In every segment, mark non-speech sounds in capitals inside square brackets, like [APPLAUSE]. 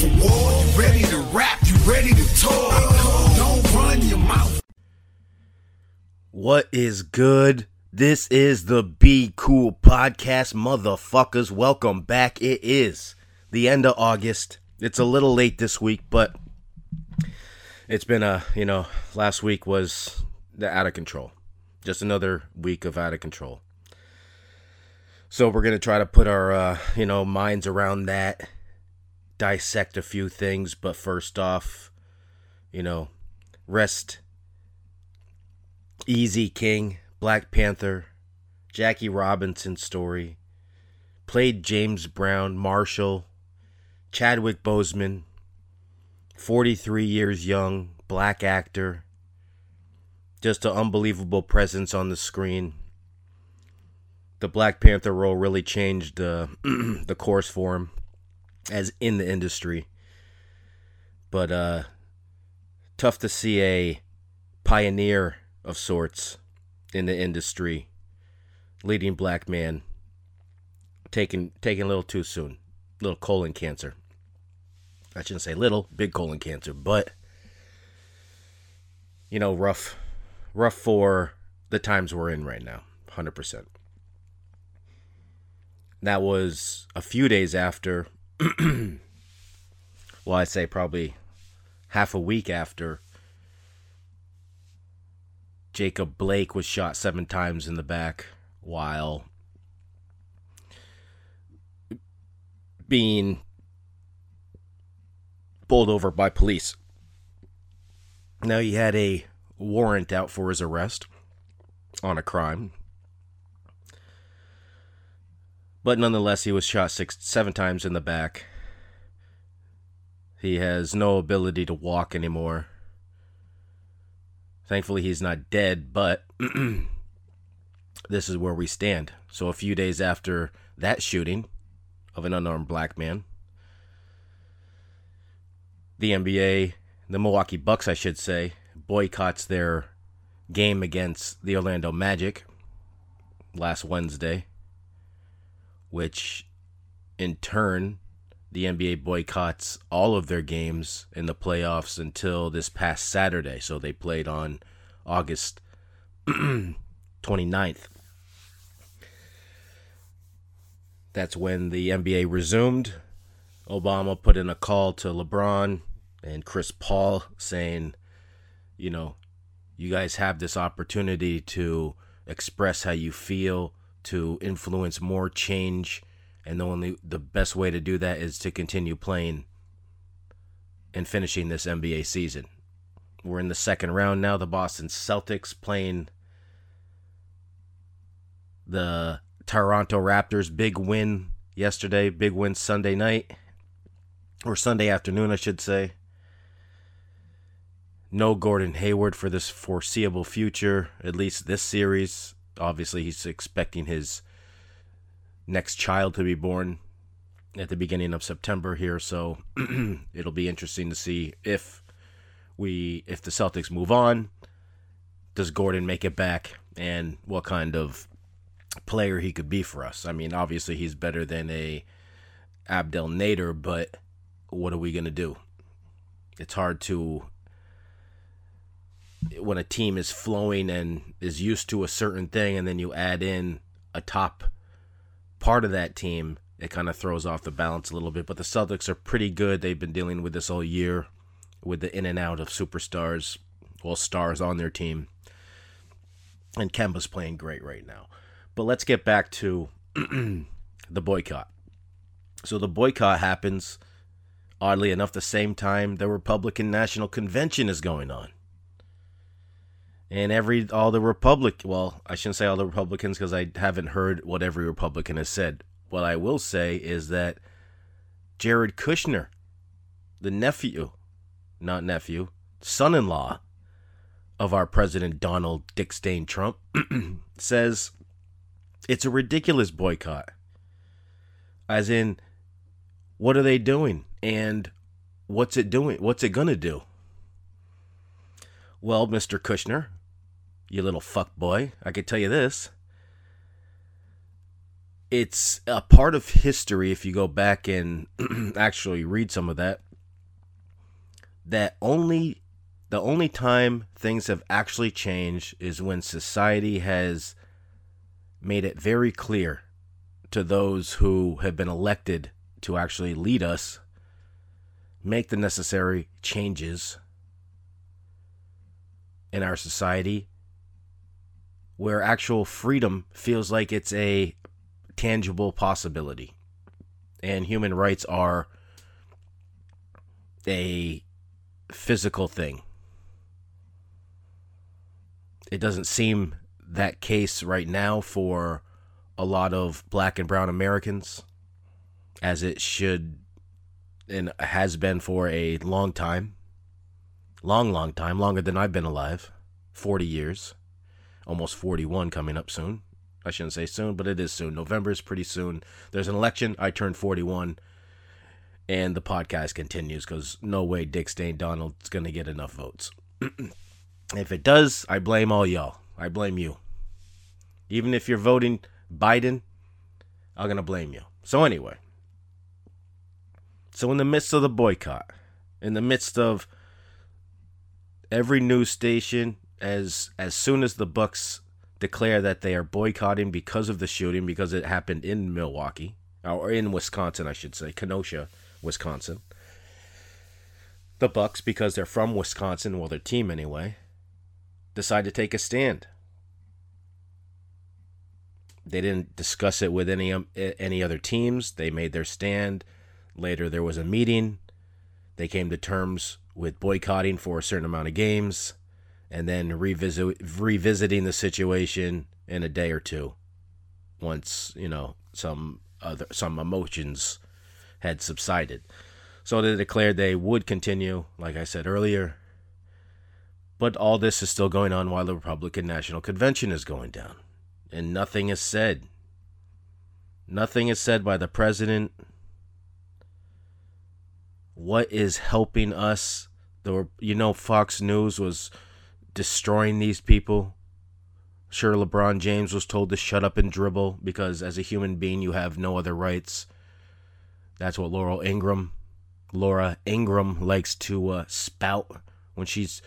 for war. You ready to rap? You ready to talk? Don't run your mouth. What is good? This is the Be Cool Podcast, motherfuckers. Welcome back. It is the end of August. It's a little late this week, but it's been a, you know, last week was the out of control. Just another week of out of control. So we're going to try to put our, uh, you know, minds around that, dissect a few things, but first off, you know, rest. Easy King, Black Panther, Jackie Robinson story, played James Brown, Marshall, Chadwick Boseman, 43 years young, black actor, just an unbelievable presence on the screen. The Black Panther role really changed uh, [CLEARS THROAT] the course for him as in the industry. But uh, tough to see a pioneer of sorts in the industry, leading black man, taken taken a little too soon, little colon cancer. I shouldn't say little, big colon cancer, but you know, rough, rough for the times we're in right now, hundred percent. That was a few days after. [CLEARS THROAT] well, I'd say probably half a week after Jacob Blake was shot seven times in the back while being pulled over by police. Now he had a warrant out for his arrest on a crime. But nonetheless, he was shot six, seven times in the back. He has no ability to walk anymore. Thankfully, he's not dead, but [CLEARS THROAT] this is where we stand. So, a few days after that shooting of an unarmed black man, the NBA, the Milwaukee Bucks, I should say, boycotts their game against the Orlando Magic last Wednesday, which in turn the NBA boycotts all of their games in the playoffs until this past Saturday. So they played on August [CLEARS THROAT] 29th. That's when the NBA resumed. Obama put in a call to LeBron and Chris Paul saying, you know, you guys have this opportunity to express how you feel, to influence more change and the only the best way to do that is to continue playing and finishing this NBA season. We're in the second round now. The Boston Celtics playing the Toronto Raptors. Big win yesterday. Big win Sunday night or Sunday afternoon, I should say. No Gordon Hayward for this foreseeable future, at least this series. Obviously, he's expecting his next child to be born at the beginning of September here, so [CLEARS THROAT] it'll be interesting to see if we if the Celtics move on, does Gordon make it back and what kind of player he could be for us. I mean, obviously he's better than a Abdel Nader, but what are we going to do? It's hard to when a team is flowing and is used to a certain thing and then you add in a top part of that team, it kind of throws off the balance a little bit. But the Celtics are pretty good. They've been dealing with this all year with the in and out of superstars, well, stars on their team. And Kemba's playing great right now. But let's get back to [CLEARS THROAT] the boycott. So the boycott happens, oddly enough, the same time the Republican National Convention is going on and every all the republic well i shouldn't say all the republicans because i haven't heard what every republican has said. What i will say is that jared kushner the nephew not nephew son-in-law of our president donald dick stain trump [CLEARS THROAT] says it's a ridiculous boycott. As in what are they doing? And what's it doing? What's it gonna do? Well, Mr. Kushner, you little fuck boy. I can tell you this. It's a part of history if you go back and [CLEARS THROAT] actually read some of that. that only the only time things have actually changed is when society has made it very clear to those who have been elected to actually lead us make the necessary changes in our society where actual freedom feels like it's a tangible possibility and human rights are a physical thing. It doesn't seem that case right now for a lot of black and brown Americans, as it should and has been for a long time. Long, long time, longer than I've been alive 40 years, almost 41 coming up soon. I shouldn't say soon, but it is soon. November is pretty soon. There's an election. I turn 41 and the podcast continues because no way Dick Stain Donald's going to get enough votes. [CLEARS THROAT] if it does, I blame all y'all. I blame you. Even if you're voting Biden, I'm going to blame you. So, anyway, so in the midst of the boycott, in the midst of every news station, as as soon as the Bucks declare that they are boycotting because of the shooting, because it happened in Milwaukee, or in Wisconsin, I should say, Kenosha, Wisconsin. The Bucks, because they're from Wisconsin, well, their team anyway, decide to take a stand. They didn't discuss it with any um, any other teams. They made their stand. Later, there was a meeting. They came to terms with boycotting for a certain amount of games, and then revisit revisiting the situation in a day or two. Once you know some other some emotions had subsided. So they declared they would continue, like I said earlier. But all this is still going on while the Republican National Convention is going down. And nothing is said. Nothing is said by the president. What is helping us? The, you know, Fox News was destroying these people. Sure, LeBron James was told to shut up and dribble because as a human being, you have no other rights. That's what Laurel Ingraham, Laura Ingraham likes to uh, spout when she's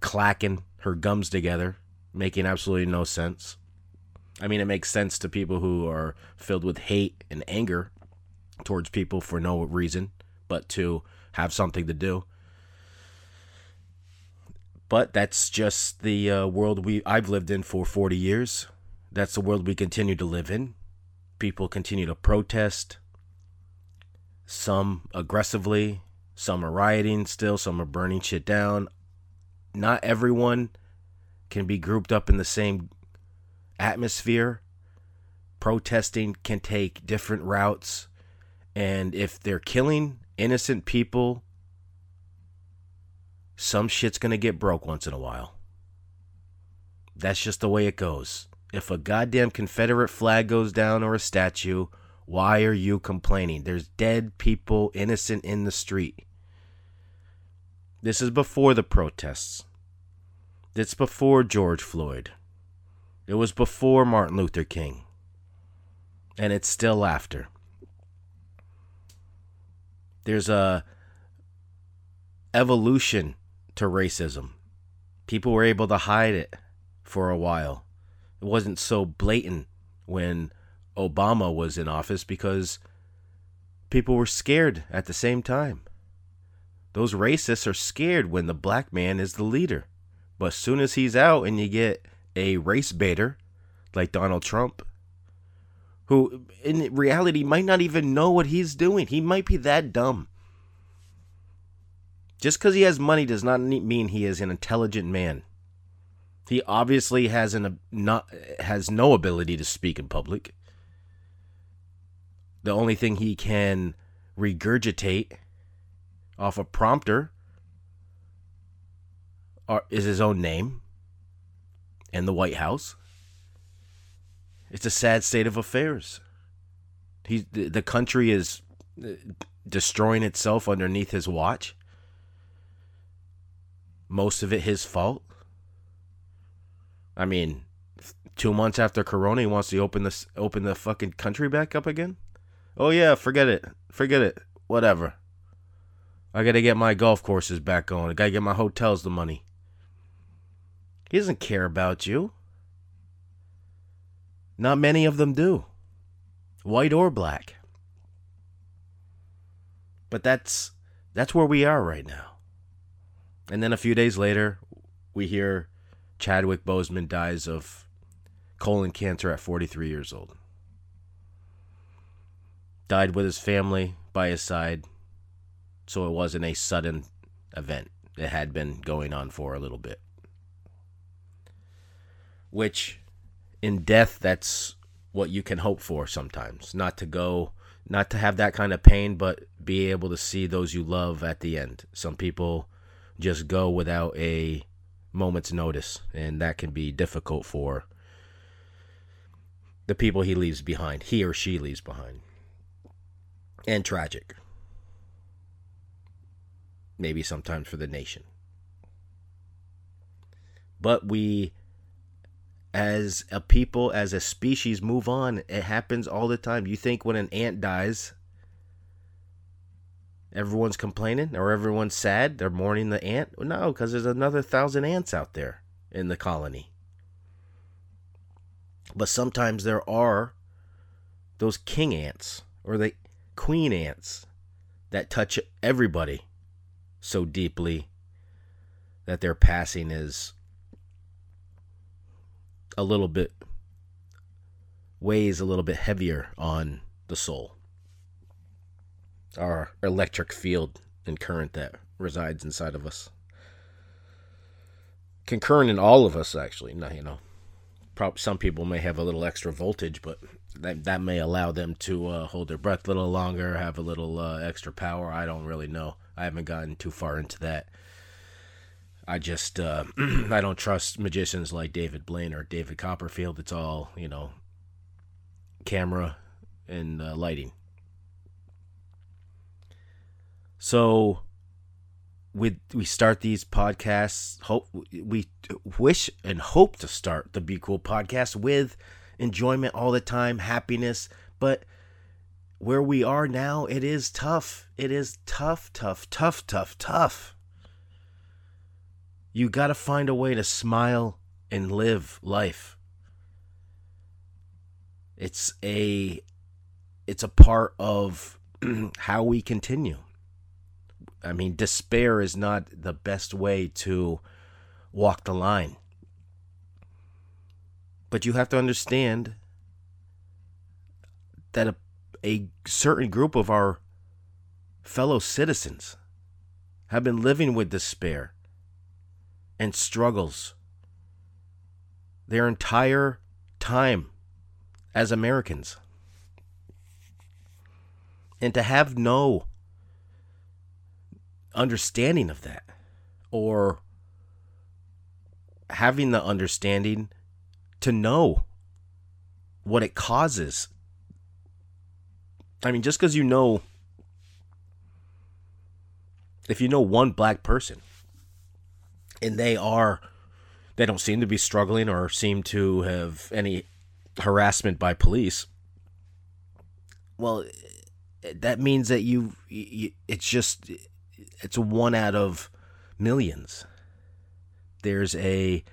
clacking her gums together, making absolutely no sense. I mean, it makes sense to people who are filled with hate and anger towards people for no reason, but to have something to do. But that's just the uh, world we I've lived in for 40 years. That's the world we continue to live in. People continue to protest, some aggressively, some are rioting still, some are burning shit down. Not everyone can be grouped up in the same atmosphere. Protesting can take different routes. And if they're killing innocent people, some shit's to get broke once in a while. That's just the way it goes. If a goddamn Confederate flag goes down or a statue, why are you complaining? There's dead people, innocent in the street. This is before the protests. It's before George Floyd. It was before Martin Luther King. And it's still after. There's a evolution to racism. People were able to hide it for a while. It wasn't so blatant when Obama was in office because people were scared at the same time. Those racists are scared when the black man is the leader. But as soon as he's out and you get a race baiter like Donald Trump, who in reality might not even know what he's doing, he might be that dumb. Just because he has money does not mean he is an intelligent man. He obviously has an not has no ability to speak in public the only thing he can regurgitate off a prompter are, is his own name and the White House. It's a sad state of affairs. He, the country is uh, destroying itself underneath his watch. Most of it his fault. I mean, two months after Corona, he wants to open this open the fucking country back up again. Oh yeah, forget it. Forget it. Whatever. I got to get my golf courses back going. I got to get my hotels the money. He doesn't care about you. Not many of them do, white or black. But that's that's where we are right now. And then a few days later, we hear Chadwick Boseman dies of colon cancer at 43 years old. Died with his family by his side, so it wasn't a sudden event. It had been going on for a little bit. Which, in death, that's what you can hope for sometimes. Not to go, not to have that kind of pain, but be able to see those you love at the end. Some people just go without a moment's notice, and that can be difficult for the people he leaves behind, he or she leaves behind. And tragic. Maybe sometimes for the nation. But we, as a people, as a species, move on. It happens all the time. You think when an ant dies, everyone's complaining or everyone's sad? They're mourning the ant? No, because there's another thousand ants out there in the colony. But sometimes there are those king ants or the queen ants that touch everybody so deeply that their passing is a little bit weighs a little bit heavier on the soul our electric field and current that resides inside of us. Concurrent in all of us, actually. Now, you know, probably some people may have a little extra voltage, but that that may allow them to uh, hold their breath a little longer, have a little uh, extra power. I don't really know. I haven't gotten too far into that. I just uh, [CLEARS THROAT] I don't trust magicians like David Blaine or David Copperfield. It's all you know, camera and uh, lighting. So we we start these podcasts hope we wish and hope to start the Be Cool podcast with enjoyment all the time, happiness, but where we are now, it is tough. It is tough, tough, tough, tough, tough. You got to find a way to smile and live life. It's a it's a part of [CLEARS THROAT] how we continue. I mean, despair is not the best way to walk the line. But you have to understand that a, a certain group of our fellow citizens have been living with despair and struggles their entire time as Americans. And to have no understanding of that or having the understanding to know what it causes. I mean, just because you know, if you know one black person and they are, they don't seem to be struggling or seem to have any harassment by police, well, that means that you, you it's just it's one out of millions. There's a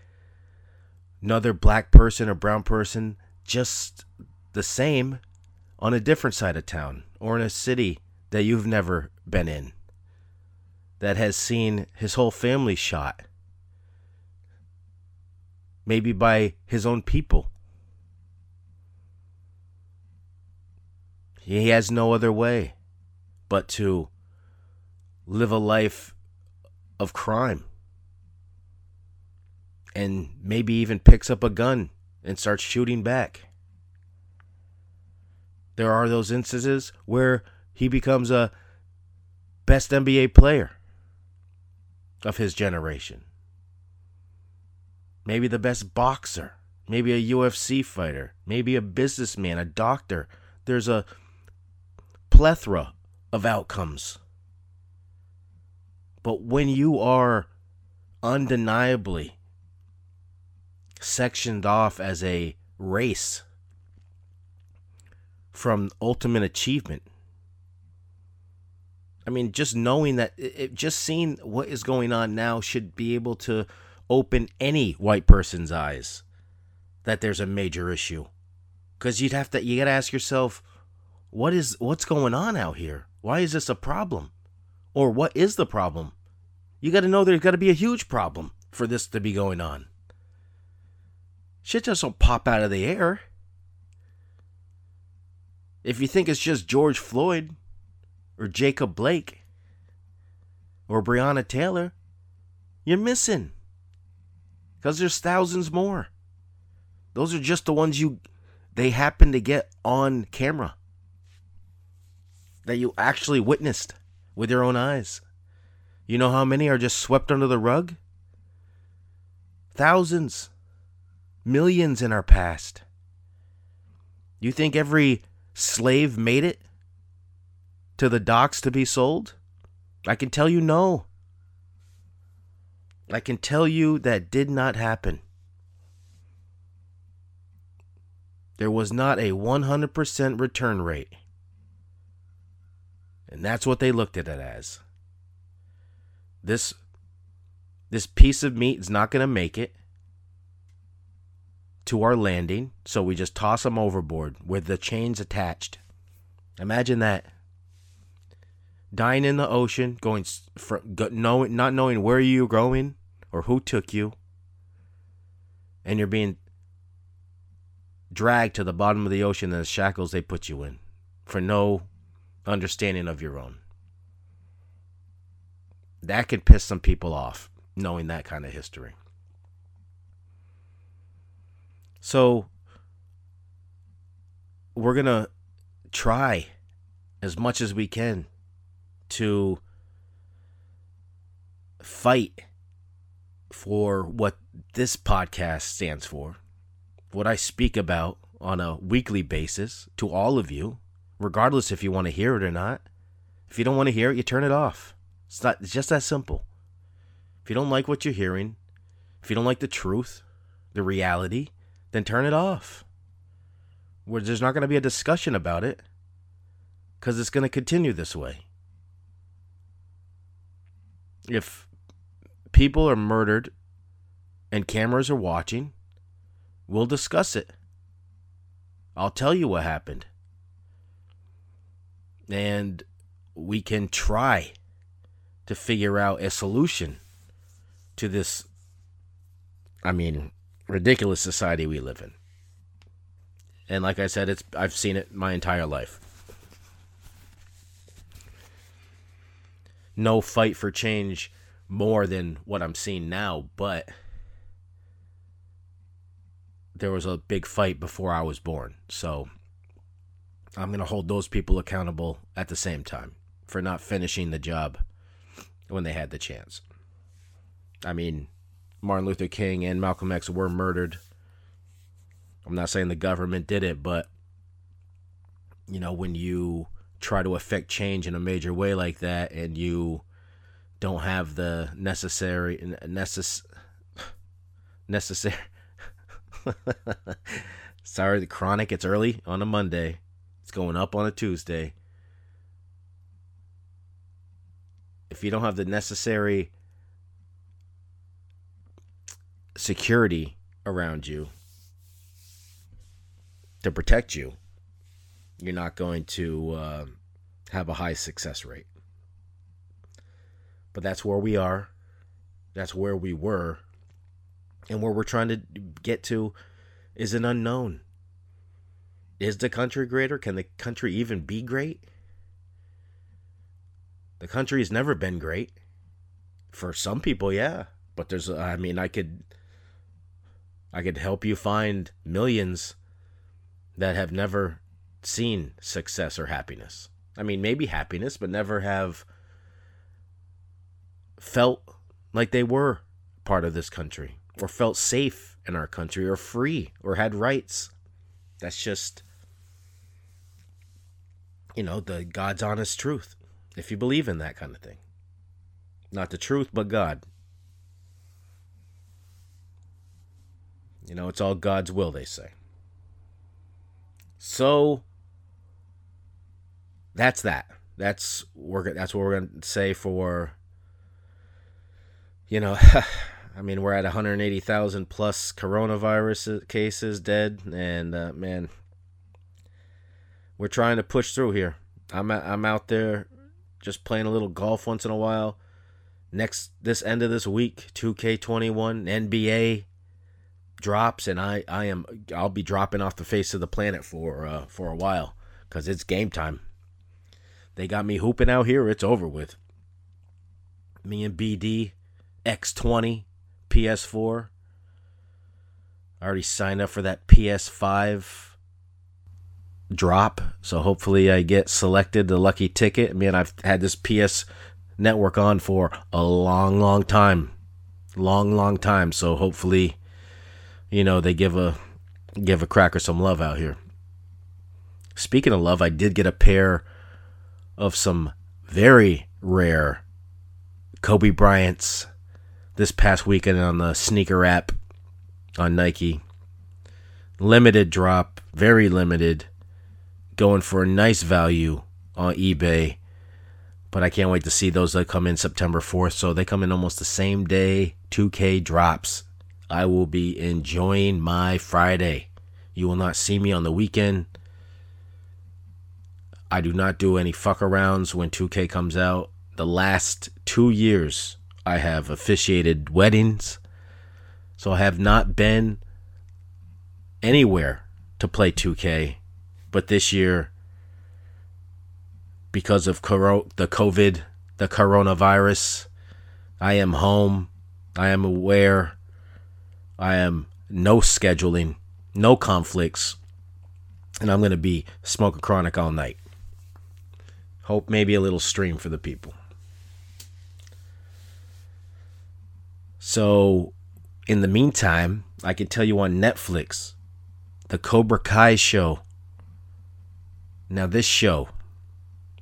another black person or brown person just the same on a different side of town or in a city that you've never been in that has seen his whole family shot maybe by his own people he has no other way but to live a life of crime and maybe even picks up a gun and starts shooting back. There are those instances where he becomes a best NBA player of his generation. Maybe the best boxer, maybe a UFC fighter, maybe a businessman, a doctor. There's a plethora of outcomes but when you are undeniably sectioned off as a race from ultimate achievement, I mean, just knowing that, it, just seeing what is going on now should be able to open any white person's eyes that there's a major issue. Because you'd have to, you got to ask yourself, what is, what's going on out here? Why is this a problem? Or what is the problem? You got to know there's got to be a huge problem for this to be going on. Shit just don't pop out of the air. If you think it's just George Floyd or Jacob Blake or Breonna Taylor, you're missing. Because there's thousands more. Those are just the ones you they happen to get on camera. That you actually witnessed with your own eyes. You know how many are just swept under the rug? Thousands. Millions in our past. You think every slave made it to the docks to be sold? I can tell you no. I can tell you that did not happen. There was not a 100% return rate. And that's what they looked at it as. This this piece of meat is not going to make it to our landing, so we just toss them overboard with the chains attached. Imagine that. Dying in the ocean, going from knowing, not knowing where you're going or who took you, and you're being dragged to the bottom of the ocean in the shackles they put you in for no understanding of your own. That could piss some people off, knowing that kind of history. So, we're going to try as much as we can to fight for what this podcast stands for, what I speak about on a weekly basis to all of you, regardless if you want to hear it or not. If you don't want to hear it, you turn it off. It's not it's just that simple. If you don't like what you're hearing, if you don't like the truth, the reality, then turn it off. Where there's not going to be a discussion about it cuz it's going to continue this way. If people are murdered and cameras are watching, we'll discuss it. I'll tell you what happened. And we can try to figure out a solution to this, I mean, ridiculous society we live in. And like I said, it's I've seen it my entire life. No fight for change more than what I'm seeing now, but there was a big fight before I was born. So I'm going to hold those people accountable at the same time for not finishing the job when they had the chance. I mean, Martin Luther King and Malcolm X were murdered. I'm not saying the government did it, but you know, when you try to affect change in a major way like that and you don't have the necessary necess necessary [LAUGHS] sorry the chronic it's early on a monday it's going up on a tuesday if you don't have the necessary security around you to protect you, you're not going to uh, have a high success rate. But that's where we are. That's where we were. And where we're trying to get to is an unknown. Is the country greater? Can the country even be great? The country has never been great. For some people, yeah. But there's I mean, I could I could help you find millions that have never seen success or happiness. I mean, maybe happiness, but never have felt like they were part of this country or felt safe in our country or free or had rights. That's just, you know, the God's honest truth if you believe in that kind of thing. Not the truth, but God. You know, it's all God's will, they say. So, that's that. That's we're that's what we're gonna say for. You know, [LAUGHS] I mean, we're at 180,000 plus coronavirus cases dead, and uh, man, we're trying to push through here. I'm I'm out there just playing a little golf once in a while. Next this end of this week, 2K21 NBA drops and I I am I'll be dropping off the face of the planet for uh, for a while cuz it's game time. They got me hooping out here, it's over with. Me and BD X20 PS4 I already signed up for that PS5 drop. So hopefully I get selected the lucky ticket. I mean, I've had this PS network on for a long, long time. Long, long time. So hopefully, you know, they give a give a cracker some love out here. Speaking of love, I did get a pair of some very rare Kobe Bryant's this past weekend on the sneaker app on Nike. Limited drop, very limited going for a nice value on eBay. But I can't wait to see those that come in September 4th. So they come in almost the same day 2K drops. I will be enjoying my Friday. You will not see me on the weekend. I do not do any fuck arounds when 2K comes out. The last two years, I have officiated weddings. So I have not been anywhere to play 2K but this year, because of coro- the COVID, the coronavirus, I am home. I am aware. I am no scheduling, no conflicts, and I'm going to be smoking chronic all night. Hope maybe a little stream for the people. So, in the meantime, I can tell you on Netflix, the Cobra Kai show now, this show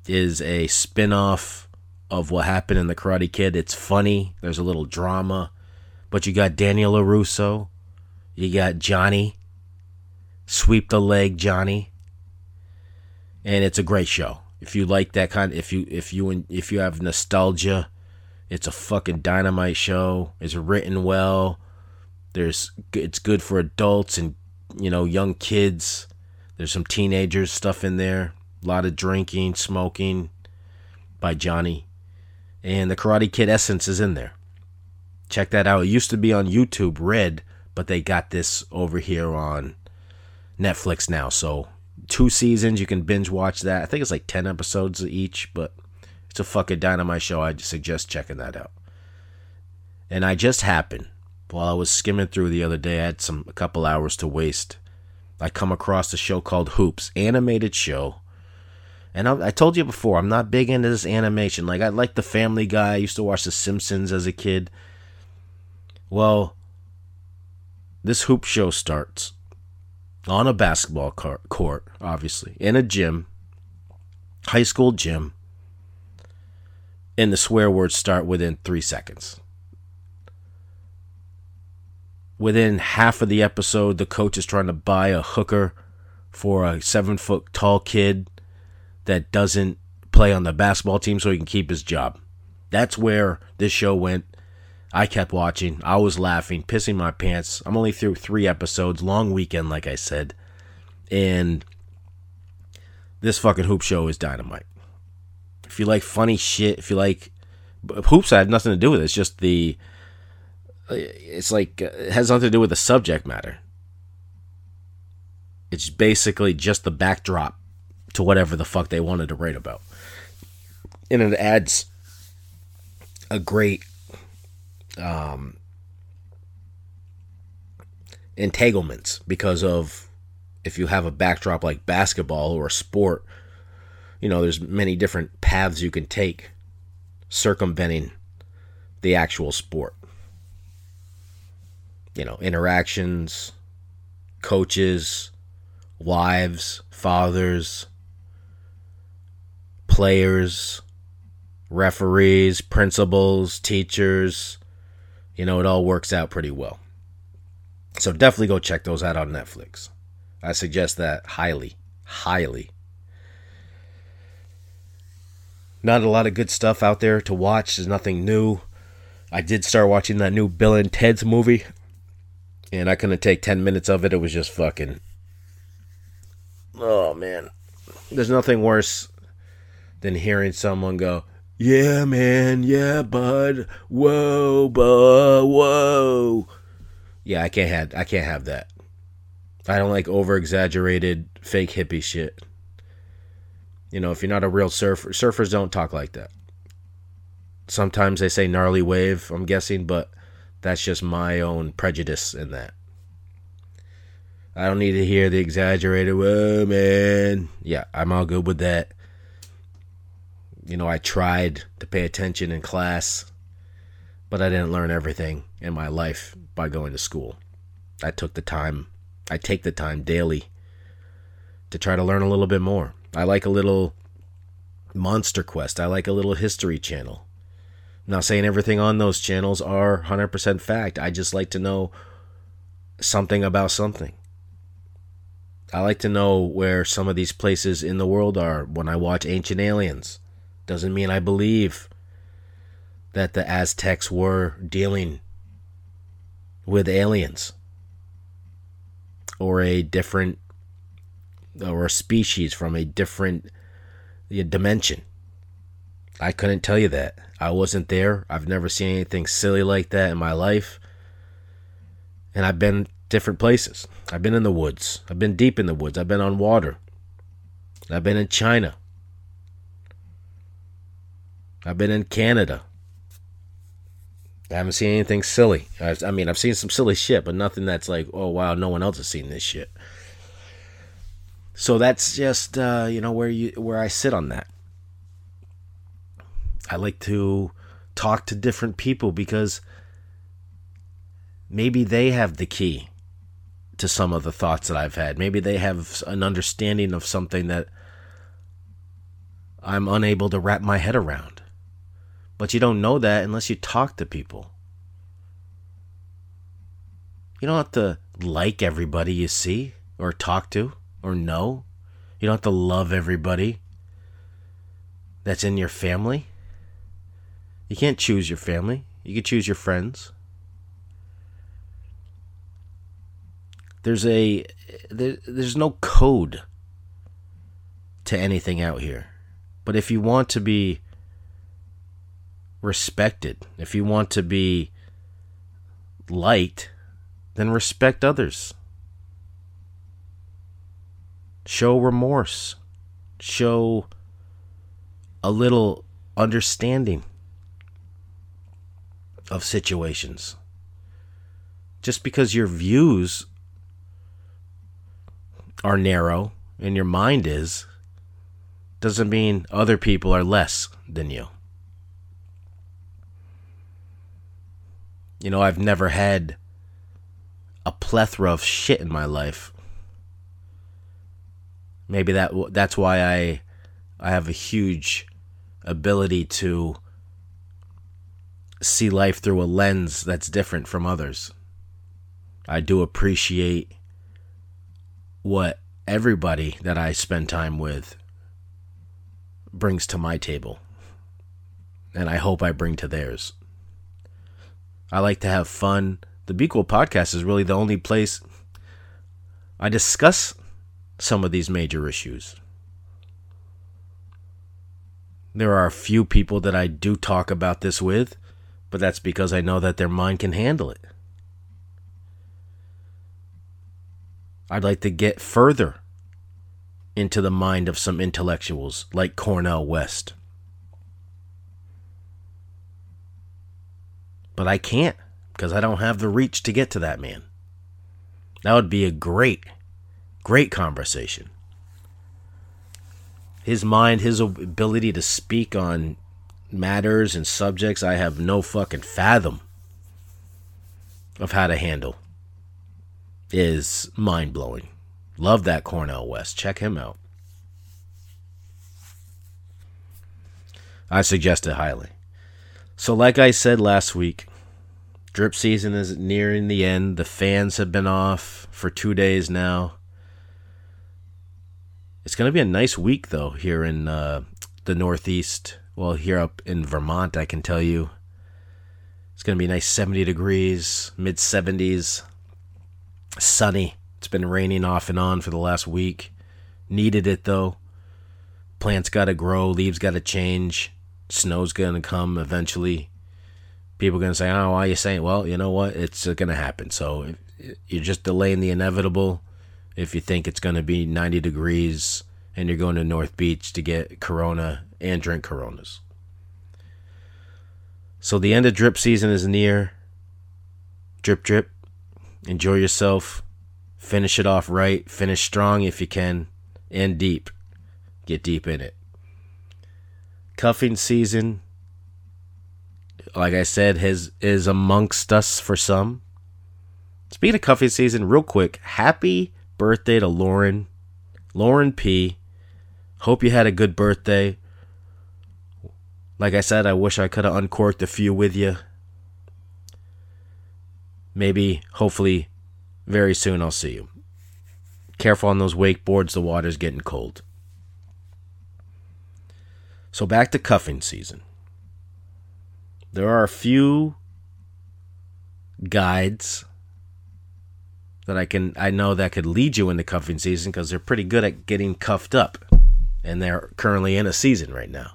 is a spin off of what happened in The Karate Kid. It's funny, there's a little drama, but you got Daniel LaRusso, you got Johnny, Sweep the Leg Johnny, and it's a great show. If you like that kind, if you if you if you have nostalgia, it's a fucking dynamite show. It's written well. There's it's good for adults and you know young kids. There's some teenagers stuff in there. A lot of drinking, smoking by Johnny. And the Karate Kid Essence is in there. Check that out. It used to be on YouTube Red, but they got this over here on Netflix now. So two seasons, you can binge watch that. I think it's like 10 episodes each, but it's a fucking dynamite show. I suggest checking that out. And I just happened while I was skimming through the other day, I had some a couple hours to waste. I come across a show called Hoops, animated show. And I, I, told you before, I'm not big into this animation. Like I like the Family Guy. I used to watch The Simpsons as a kid. Well, this hoop show starts on a basketball court, obviously, in a gym, high school gym, and the swear words start within three seconds within half of the episode, the coach is trying to buy a hooker for a seven foot tall kid that doesn't play on the basketball team so he can keep his job. That's where this show went. I kept watching. I was laughing, pissing my pants. I'm only through three episodes, long weekend, like I said. And this fucking hoop show is dynamite. If you like funny shit, if you like. Hoops I had nothing to do with it. It's just the it's like uh, it has nothing to do with the subject matter. It's basically just the backdrop to whatever the fuck they wanted to write about. And it adds a great um, entanglements because of if you have a backdrop like basketball or a sport, you know, there's many different paths you can take circumventing the actual sport you know, interactions, coaches, wives, fathers, players, referees, principals, teachers. You know, it all works out pretty well. So definitely go check those out on Netflix. I suggest that highly, highly. Not a lot of good stuff out there to watch. There's nothing new. I did start watching that new Bill and Ted's movie, and I couldn't take 10 minutes of it. It was just fucking. Oh, man. There's nothing worse than hearing someone go, Yeah, man, yeah, bud. Whoa, bud, whoa. Yeah, I can't have I can't have that. I don't like over exaggerated fake hippie shit. You know, if you're not a real surfer, surfers don't talk like that. Sometimes they say gnarly wave, I'm guessing, but that's just my own prejudice in that. I don't need to hear the exaggerated, whoa, man. Yeah, I'm all good with that. You know, I tried to pay attention in class, but I didn't learn everything in my life by going to school. I took the time, I take the time daily to try to learn a little bit more. I like a little Monster Quest, I like a little History Channel. Not saying everything on those channels are 100% fact. I just like to know something about something. I like to know where some of these places in the world are when I watch Ancient Aliens. Doesn't mean I believe that the Aztecs were dealing with aliens or a different or a species from a different dimension. I couldn't tell you that. I wasn't there. I've never seen anything silly like that in my life. And I've been different places. I've been in the woods. I've been deep in the woods. I've been on water. I've been in China. I've been in Canada. I haven't seen anything silly. I, mean, I've seen some silly shit, but nothing that's like, oh wow, no one else has seen this shit. So that's just uh, you know where you where I sit on that. I like to talk to different people because maybe they have the key to some of the thoughts that I've had. Maybe they have an understanding of something that I'm unable to wrap my head around. But you don't know that unless you talk to people. You don't have to like everybody you see or talk to or know. You don't have to love everybody that's in your family. You can't choose your family. You can choose your friends. There's a there, there's no code to anything out here. But if you want to be respected, if you want to be liked, then respect others. Show remorse. Show a little understanding of situations. Just because your views are narrow and your mind is, doesn't mean other people are less than you. You know, I've never had a plethora of shit in my life. Maybe that that's why I I have a huge ability to see life through a lens that's different from others. I do appreciate what everybody that I spend time with brings to my table. And I hope I bring to theirs. I like to have fun. The Be podcast is really the only place I discuss some of these major issues. There are a few people that I do talk about this with, but that's because I know that their mind can handle it. I'd like to get further into the mind of some intellectuals like Cornel West. But I can't because I don't have the reach to get to that man. That would be a great, great conversation. His mind, his ability to speak on matters and subjects I have no fucking fathom of how to handle is mind blowing. Love that Cornel West. Check him out. I suggest it highly. So, like I said last week, drip season is nearing the end. The fans have been off for two days now. It's going to be a nice week, though, here in uh, the Northeast Well, here up in Vermont, I can tell you it's going to be nice 70 degrees, mid 70s, sunny. It's been raining off and on for the last week. Needed it though. Plants got to grow, leaves got to change, snow's going to come eventually. People are going to say, "Oh, why are you saying?" Well, you know what? It's uh, going to happen. So you're just delaying the inevitable. If you think it's going to be 90 degrees and you're going to North Beach to get Corona and drink Coronas. So the end of drip season is near. Drip, drip. Enjoy yourself. Finish it off right. Finish strong if you can. And deep. Get deep in it. Cuffing season, like I said, has is amongst us for some. Speaking of cuffing season, real quick, happy birthday to Lauren. Lauren P. Hope you had a good birthday. Like I said, I wish I could have uncorked a few with you. Maybe, hopefully, very soon I'll see you. Careful on those wakeboards, the water's getting cold. So back to cuffing season. There are a few guides that I can I know that could lead you into cuffing season because they're pretty good at getting cuffed up. And they're currently in a season right now.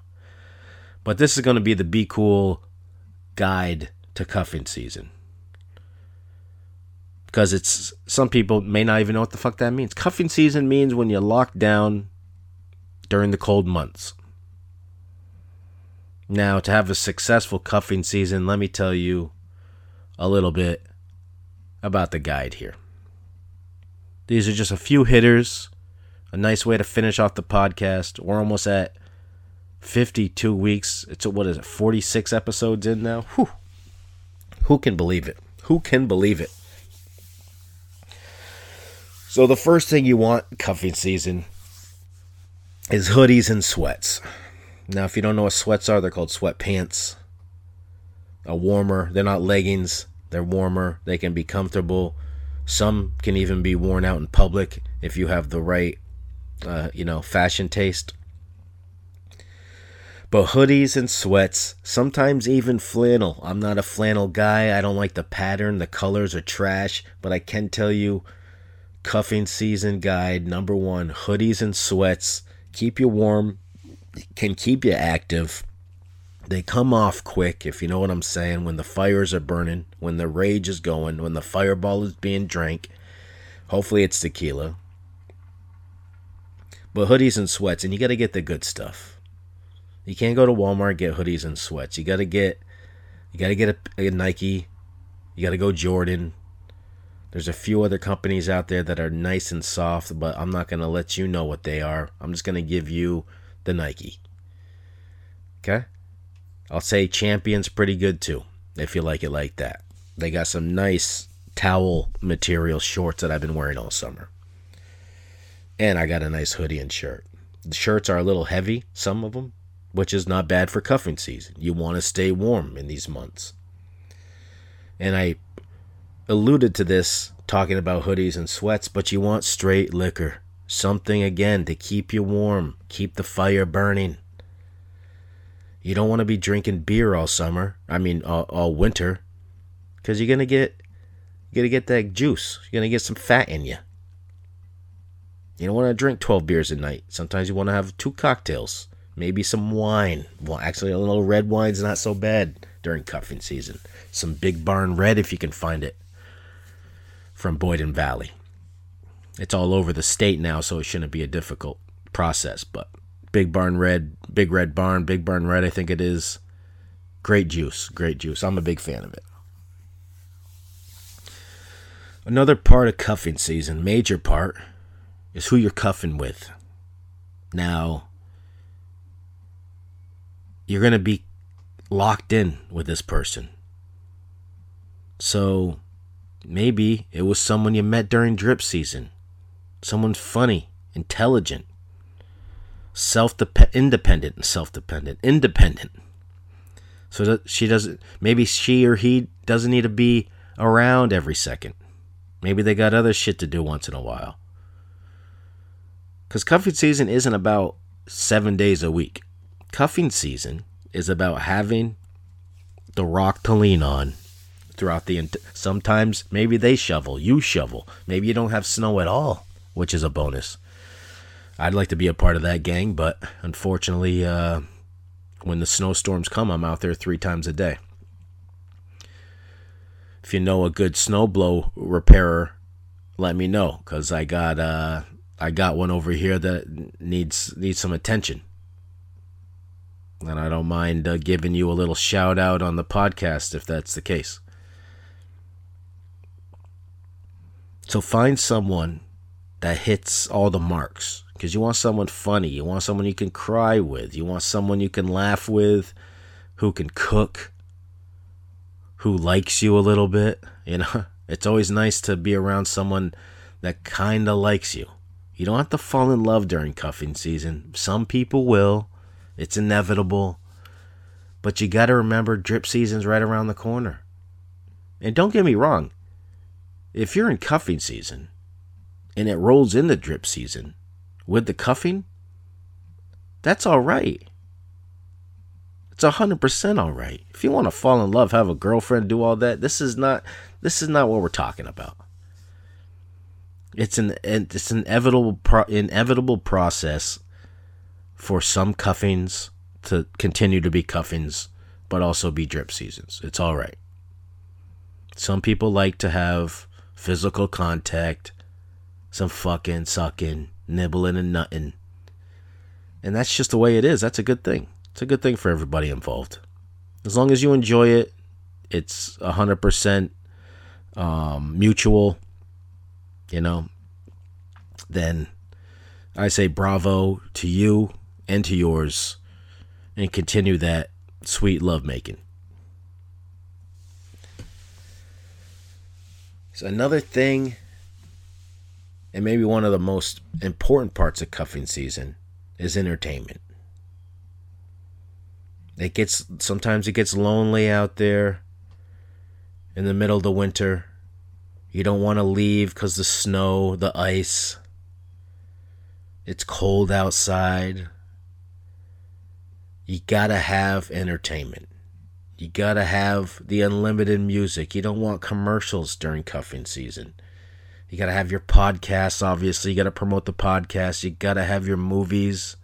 But this is going to be the Be Cool guide to cuffing season. Because it's some people may not even know what the fuck that means. Cuffing season means when you're locked down during the cold months. Now, to have a successful cuffing season, let me tell you a little bit about the guide here. These are just a few hitters, a nice way to finish off the podcast. We're almost at 52 weeks. It's what is it, 46 episodes in now? Whew. Who can believe it? Who can believe it? So the first thing you want cuffing season is hoodies and sweats. Now, if you don't know what sweats are, they're called sweatpants. A warmer. They're not leggings. They're warmer. They can be comfortable. Some can even be worn out in public if you have the right, uh, you know, fashion taste. But hoodies and sweats, sometimes even flannel. I'm not a flannel guy. I don't like the pattern. The colors are trash. But I can tell you, cuffing season guide number one hoodies and sweats. Keep you warm, can keep you active. They come off quick, if you know what I'm saying, when the fires are burning, when the rage is going, when the fireball is being drank. Hopefully it's tequila. But hoodies and sweats, and you got to get the good stuff. You can't go to Walmart get hoodies and sweats. You got to get you got to get a, a Nike. You got to go Jordan. There's a few other companies out there that are nice and soft, but I'm not to let you know what they are. I'm just to give you the Nike. Okay? I'll say Champion's pretty good too, if you like it like that. They got some nice towel material shorts that I've been wearing all summer. And I got a nice hoodie and shirt. The shirts are a little heavy, some of them, which is not bad for cuffing season. You want to stay warm in these months. And I alluded to this talking about hoodies and sweats, but you want straight liquor. Something again to keep you warm, keep the fire burning. You don't want to be drinking beer all summer. I mean, all, all winter, because you're gonna get, you're gonna get that juice. You're gonna get some fat in you. You don't want to drink 12 beers a night. Sometimes you want to have two cocktails maybe some wine. Well, actually, a little red wine's not so bad during cuffing season. Some Big Barn Red if you can find it from Boyden Valley. It's all over the state now, so it shouldn't be a difficult process. But Big Barn Red, Big Red Barn, Big Barn Red, I think it is. Great juice, great juice. I'm a big fan of it. Another part of cuffing season, major part, is who you're cuffing with. Now, you're going to be locked in with this person. So maybe it was someone you met during drip season. Someone funny, intelligent, self independent and self dependent, independent. So that she doesn't maybe she or he doesn't need to be around every second. Maybe they got other shit to do once in a while. Cuz cuffing season isn't about 7 days a week cuffing season is about having the rock to lean on throughout the sometimes maybe they shovel you shovel. Maybe you don't have snow at all which is a bonus. I'd like to be a part of that gang but unfortunately uh, when the snowstorms come i'm out there three times a day. If you know a good snowblow repairer let me know because i got uh i got one over here that needs needs some attention and I don't mind uh, giving you a little shout out on the podcast if that's the case. So find someone that hits all the marks because you want someone funny, you want someone you can cry with, you want someone you can laugh with, who can cook, who likes you a little bit. You know, [LAUGHS] it's always nice to be around someone that kind of likes you. You don't have to fall in love during cuffing season. Some people will it's inevitable. But you got to remember drip season's right around the corner. And don't get me wrong, if you're in cuffing season and it rolls into drip season with the cuffing, that's all right. It's a hundred percent all right. If you want to fall in love, have a girlfriend, do all that, this is not this is not what we're talking about. It's an it's an inevitable pro, inevitable process for some cuffings to continue to be cuffings, but also be drip seasons. It's all right. Some people like to have physical contact, some fucking, sucking, nibbling, and nutting. And that's just the way it is. That's a good thing. It's a good thing for everybody involved. As long as you enjoy it, it's 100% um, mutual, you know, then I say bravo to you and to yours and continue that sweet lovemaking. So another thing, and maybe one of the most important parts of cuffing season, is entertainment. It gets sometimes it gets lonely out there in the middle of the winter. You don't want to leave because the snow, the ice. It's cold outside you gotta have entertainment. You gotta have the unlimited music. You don't want commercials during cuffing season. You gotta have your podcasts, obviously. You gotta promote the podcast. You gotta have your movies.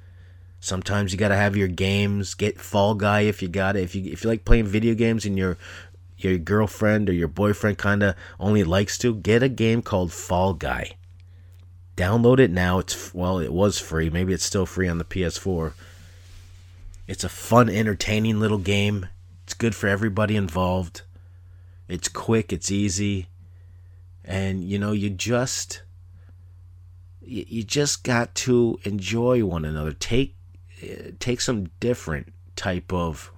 Sometimes you gotta have your games. Get Fall Guy if you got it. If you if you like playing video games and your your girlfriend or your boyfriend kind of only likes to, get a game called Fall Guy. Download it now. It's well, it was free. Maybe it's still free on the PS4 it's a fun, entertaining little game. It's good for everybody involved. It's quick, it's easy. And you know, you just you just got to enjoy one another. Take eh, take some different type of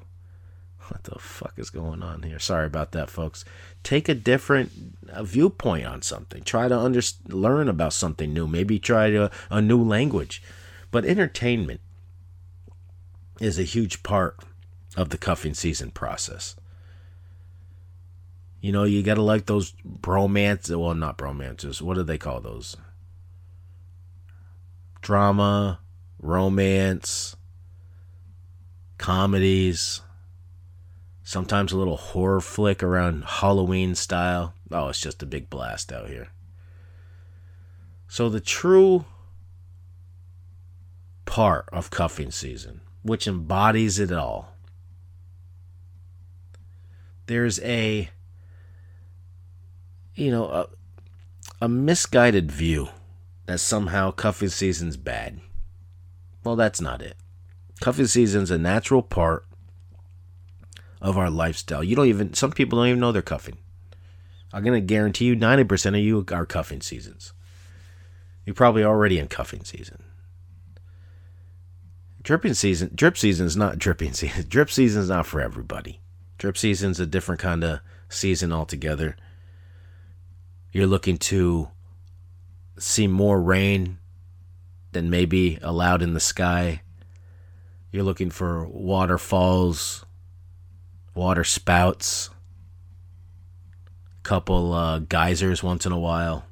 what the fuck is going on here? Sorry about that, folks. Take a different a viewpoint on something. Try to under, learn about something new. Maybe try to, a new language. But entertainment is a huge part of the cuffing season process. You know, you gotta like those bromance. Well, not bromances. What do they call those? Drama, romance, comedies. Sometimes a little horror flick around Halloween style. Oh, it's just a big blast out here. So the true part of cuffing season which embodies it all. There's a, you know, a, a misguided view that somehow cuffing season's bad. Well, that's not it. Cuffing season's a natural part of our lifestyle. You don't even, some people don't even know they're cuffing. I'm to guarantee you 90% of you are cuffing seasons. You're probably already in cuffing season dripping season drip season is not dripping season [LAUGHS] drip season is not for everybody. Drip season is a different kind of season altogether. You're looking to see more rain than maybe allowed in the sky. You're looking for waterfalls water spouts couple uh, geysers once in a while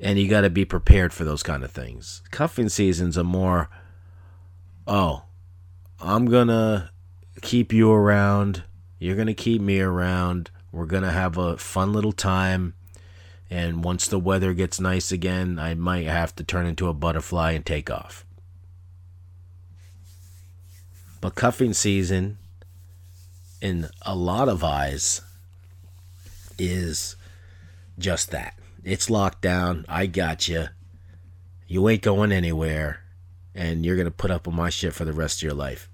and you got to be prepared for those kind of things. Cuffing seasons are more, oh, I'm gonna keep you around. You're gonna keep me around. We're gonna have a fun little time. And once the weather gets nice again, I might have to turn into a butterfly and take off. But cuffing season, in a lot of eyes, is just that. It's locked down. I got you. You ain't going anywhere. And you're to put up with my shit for the rest of your life.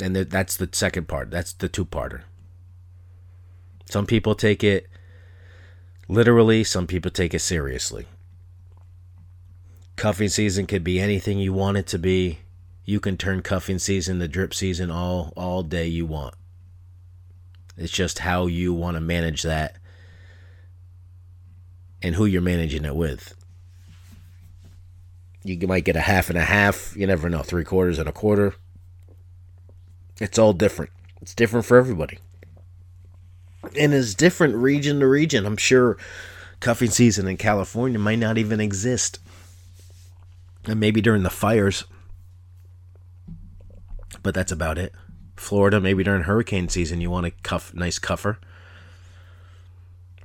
And that's the second part. That's the two parter. Some people take it literally, some people take it seriously. Cuffing season could be anything you want it to be. You can turn cuffing season to drip season all all day you want. It's just how you want to manage that and who you're managing it with. You might get a half and a half. You never know. Three quarters and a quarter. It's all different. It's different for everybody. And it's different region to region. I'm sure cuffing season in California might not even exist. And maybe during the fires. But that's about it. Florida, maybe during hurricane season, you want a cuff, nice cuffer.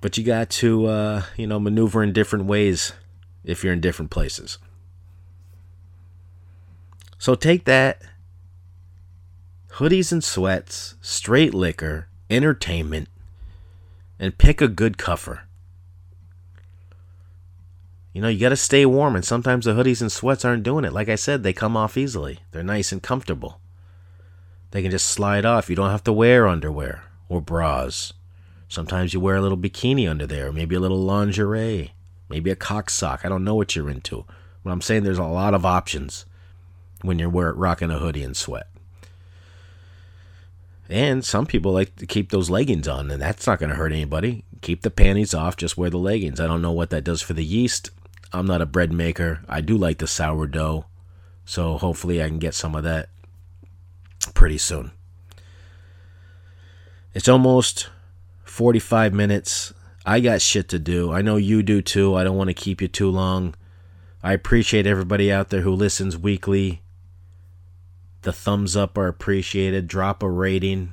But you got to, uh, you know, maneuver in different ways if you're in different places. So take that hoodies and sweats, straight liquor, entertainment, and pick a good cuffer. You know, you got to stay warm, and sometimes the hoodies and sweats aren't doing it. Like I said, they come off easily, they're nice and comfortable. They can just slide off. You don't have to wear underwear or bras. Sometimes you wear a little bikini under there, maybe a little lingerie, maybe a cock sock. I don't know what you're into. But I'm saying there's a lot of options when you're wearing, rocking a hoodie and sweat. And some people like to keep those leggings on, and that's not going to hurt anybody. Keep the panties off, just wear the leggings. I don't know what that does for the yeast. I'm not a bread maker. I do like the sourdough, so hopefully I can get some of that pretty soon. It's almost 45 minutes. I got shit to do. I know you do too. I don't want to keep you too long. I appreciate everybody out there who listens weekly. The thumbs up are appreciated. Drop a rating.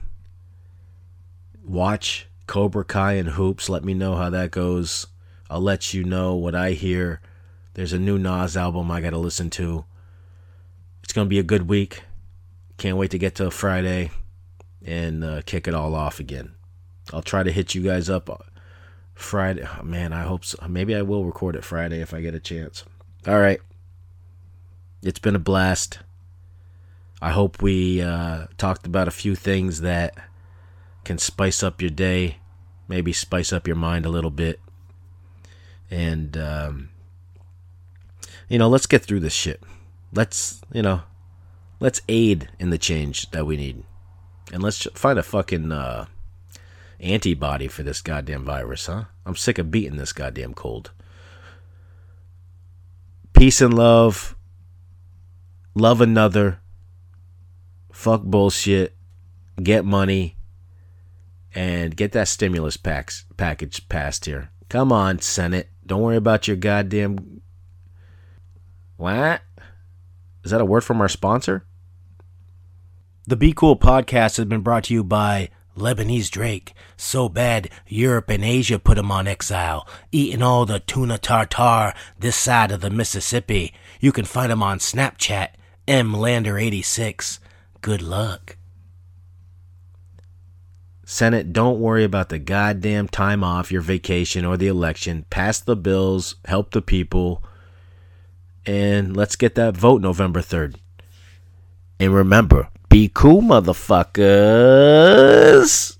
Watch Cobra Kai and Hoops. Let me know how that goes. I'll let you know what I hear. There's a new Nas album I got to listen to. It's going to be a good week. Can't wait to get to Friday and uh, kick it all off again. I'll try to hit you guys up uh, Friday. Oh, man, I hope so. Maybe I will record it Friday if I get a chance. All right. It's been a blast. I hope we uh, talked about a few things that can spice up your day, maybe spice up your mind a little bit. And, um, you know, let's get through this shit. Let's, you know, let's aid in the change that we need. And let's find a fucking uh, antibody for this goddamn virus, huh? I'm sick of beating this goddamn cold. Peace and love. Love another. Fuck bullshit. Get money. And get that stimulus packs, package passed here. Come on, Senate. Don't worry about your goddamn. What? Is that a word from our sponsor? The Be Cool podcast has been brought to you by Lebanese Drake. So bad, Europe and Asia put him on exile, eating all the tuna tartar this side of the Mississippi. You can find him on Snapchat, mlander86. Good luck. Senate, don't worry about the goddamn time off, your vacation, or the election. Pass the bills, help the people, and let's get that vote November 3rd. And remember, be cool, motherfuckers.